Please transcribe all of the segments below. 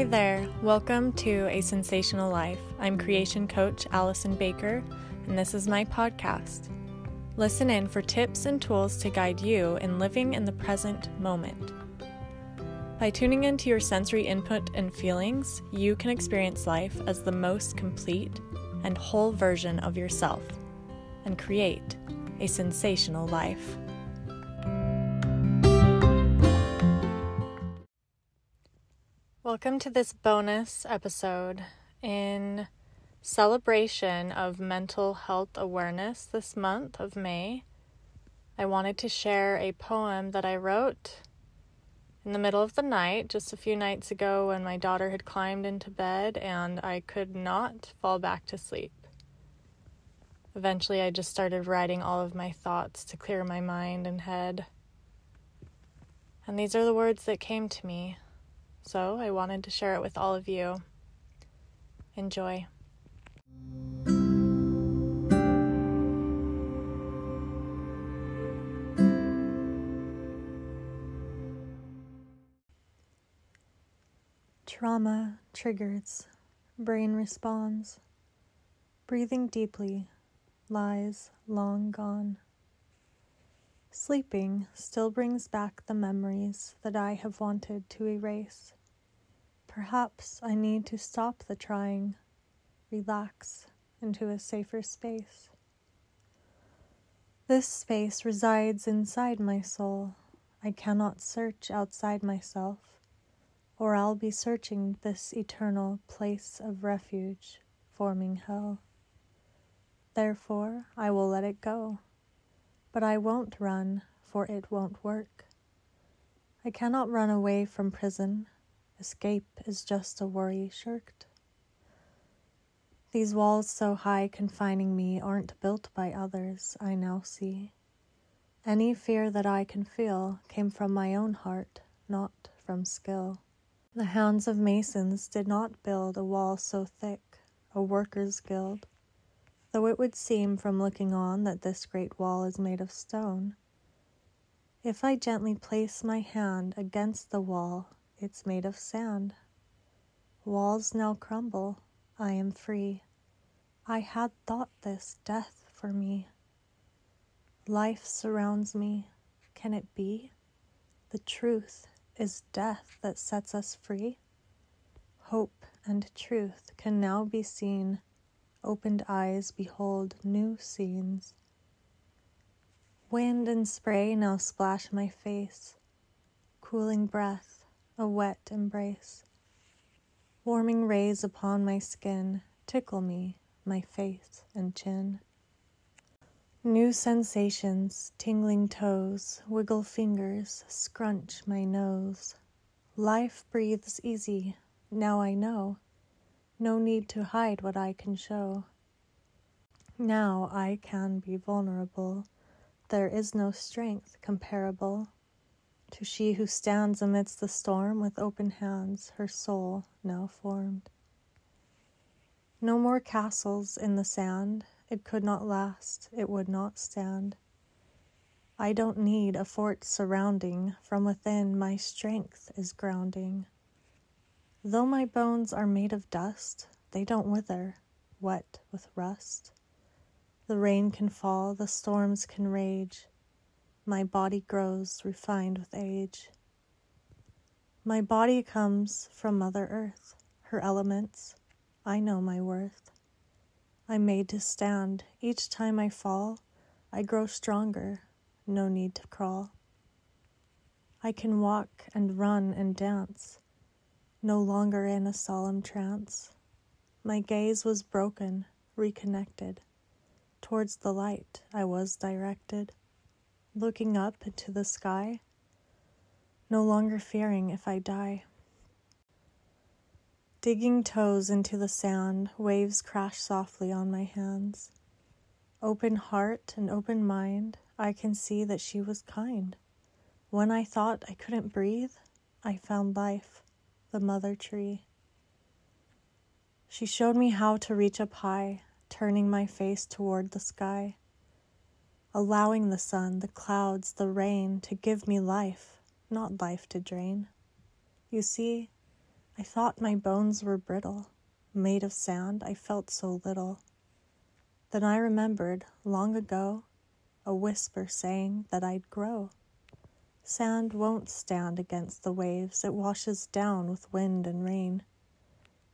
Hi there, welcome to A Sensational Life. I'm creation coach Allison Baker, and this is my podcast. Listen in for tips and tools to guide you in living in the present moment. By tuning into your sensory input and feelings, you can experience life as the most complete and whole version of yourself and create a sensational life. Welcome to this bonus episode in celebration of mental health awareness this month of May. I wanted to share a poem that I wrote in the middle of the night just a few nights ago when my daughter had climbed into bed and I could not fall back to sleep. Eventually, I just started writing all of my thoughts to clear my mind and head. And these are the words that came to me. So I wanted to share it with all of you. Enjoy. Trauma triggers, brain responds. Breathing deeply, lies long gone. Sleeping still brings back the memories that I have wanted to erase. Perhaps I need to stop the trying, relax into a safer space. This space resides inside my soul. I cannot search outside myself, or I'll be searching this eternal place of refuge, forming hell. Therefore, I will let it go. But I won't run, for it won't work. I cannot run away from prison. Escape is just a worry shirked. These walls so high confining me aren't built by others, I now see. Any fear that I can feel came from my own heart, not from skill. The hands of masons did not build a wall so thick, a workers' guild though it would seem from looking on that this great wall is made of stone. If I gently place my hand against the wall, it's made of sand. Walls now crumble, I am free. I had thought this death for me. Life surrounds me, can it be? The truth is death that sets us free. Hope and truth can now be seen Opened eyes behold new scenes. Wind and spray now splash my face, cooling breath, a wet embrace. Warming rays upon my skin tickle me, my face and chin. New sensations, tingling toes, wiggle fingers, scrunch my nose. Life breathes easy, now I know. No need to hide what I can show. Now I can be vulnerable. There is no strength comparable to she who stands amidst the storm with open hands, her soul now formed. No more castles in the sand, it could not last, it would not stand. I don't need a fort surrounding, from within my strength is grounding. Though my bones are made of dust, they don't wither, wet with rust. The rain can fall, the storms can rage. My body grows refined with age. My body comes from Mother Earth, her elements. I know my worth. I'm made to stand. Each time I fall, I grow stronger. No need to crawl. I can walk and run and dance no longer in a solemn trance. My gaze was broken, reconnected. Towards the light I was directed, looking up into the sky, no longer fearing if I die. Digging toes into the sand, waves crash softly on my hands. Open heart and open mind, I can see that she was kind. When I thought I couldn't breathe, I found life the mother tree. She showed me how to reach up high, turning my face toward the sky, allowing the sun, the clouds, the rain to give me life, not life to drain. You see, I thought my bones were brittle, made of sand, I felt so little. Then I remembered, long ago, a whisper saying that I'd grow. Sand won't stand against the waves, it washes down with wind and rain.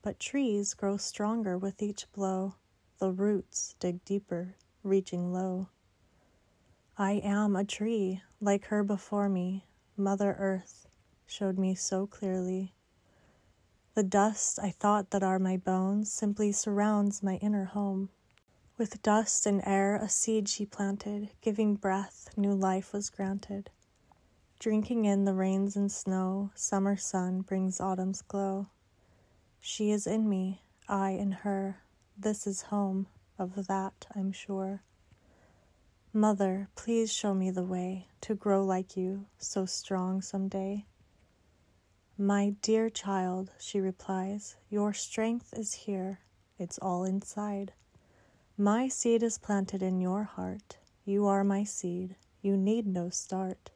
But trees grow stronger with each blow, the roots dig deeper, reaching low. I am a tree, like her before me, Mother Earth showed me so clearly. The dust I thought that are my bones simply surrounds my inner home. With dust and air a seed she planted, giving breath, new life was granted. Drinking in the rains and snow, summer sun brings autumn's glow. She is in me, I in her, this is home, of that I'm sure. Mother, please show me the way to grow like you, so strong some day. My dear child, she replies, your strength is here, it's all inside. My seed is planted in your heart. You are my seed, you need no start.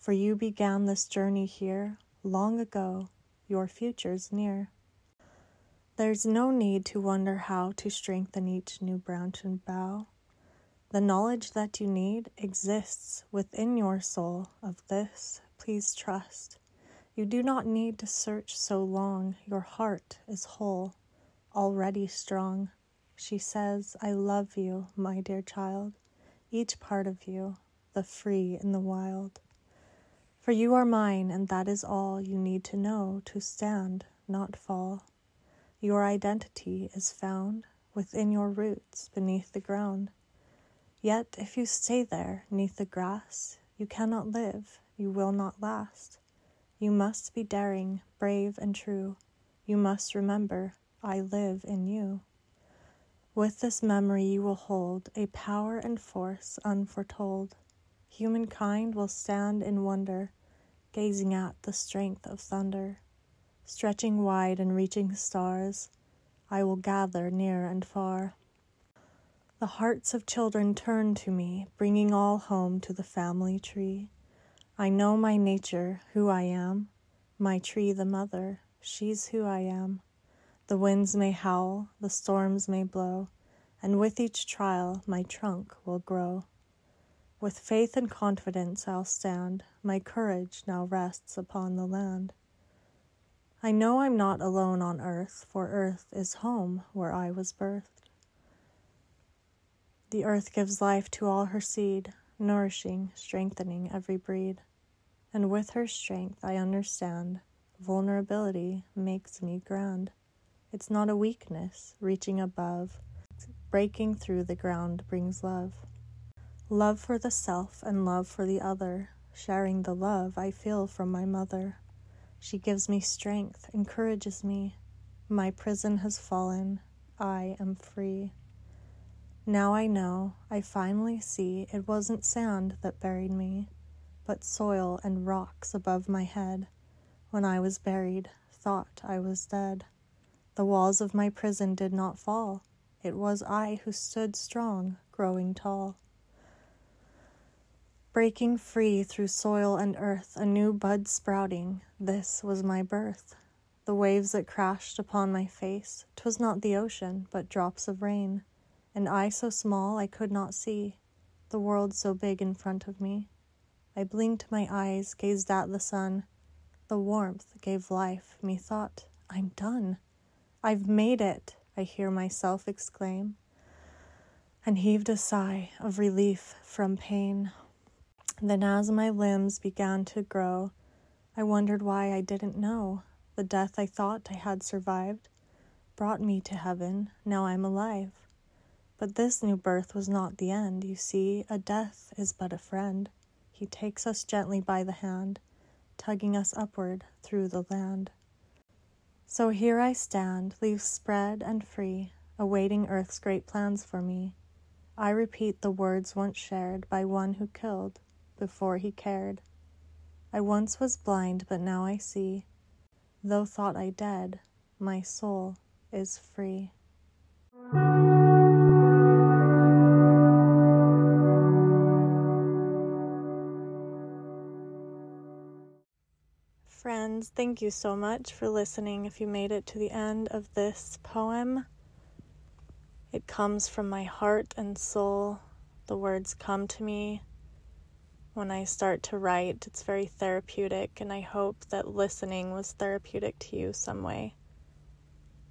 For you began this journey here long ago, your future's near. There's no need to wonder how to strengthen each new branch and bough. The knowledge that you need exists within your soul. Of this, please trust. You do not need to search so long, your heart is whole, already strong. She says, I love you, my dear child, each part of you, the free and the wild. For you are mine, and that is all you need to know to stand, not fall. Your identity is found within your roots beneath the ground. Yet if you stay there, neath the grass, you cannot live, you will not last. You must be daring, brave, and true. You must remember, I live in you. With this memory, you will hold a power and force unforetold. Humankind will stand in wonder, gazing at the strength of thunder. Stretching wide and reaching stars, I will gather near and far. The hearts of children turn to me, bringing all home to the family tree. I know my nature, who I am, my tree the mother, she's who I am. The winds may howl, the storms may blow, and with each trial my trunk will grow. With faith and confidence I'll stand, my courage now rests upon the land. I know I'm not alone on earth, for earth is home where I was birthed. The earth gives life to all her seed, nourishing, strengthening every breed and with her strength I understand vulnerability makes me grand. It's not a weakness, reaching above, breaking through the ground brings love. Love for the self and love for the other, sharing the love I feel from my mother. She gives me strength, encourages me. My prison has fallen, I am free. Now I know, I finally see it wasn't sand that buried me but soil and rocks above my head. When I was buried, thought I was dead. The walls of my prison did not fall. It was I who stood strong, growing tall. Breaking free through soil and earth, a new bud sprouting, this was my birth. The waves that crashed upon my face, 'twas not the ocean, but drops of rain, and I so small I could not see, the world so big in front of me. I blinked my eyes, gazed at the sun. The warmth gave life, methought, I'm done. I've made it, I hear myself exclaim, and heaved a sigh of relief from pain. Then, as my limbs began to grow, I wondered why I didn't know. The death I thought I had survived brought me to heaven, now I'm alive. But this new birth was not the end, you see, a death is but a friend. He takes us gently by the hand, tugging us upward through the land. So here I stand, leaves spread and free, awaiting earth's great plans for me. I repeat the words once shared by one who killed before he cared. I once was blind, but now I see. Though thought I dead, my soul is free. Friends, thank you so much for listening. If you made it to the end of this poem, it comes from my heart and soul. The words come to me when I start to write. It's very therapeutic, and I hope that listening was therapeutic to you some way.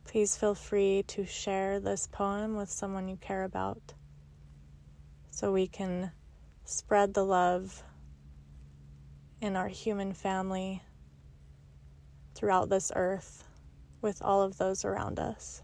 Please feel free to share this poem with someone you care about so we can spread the love in our human family throughout this earth with all of those around us.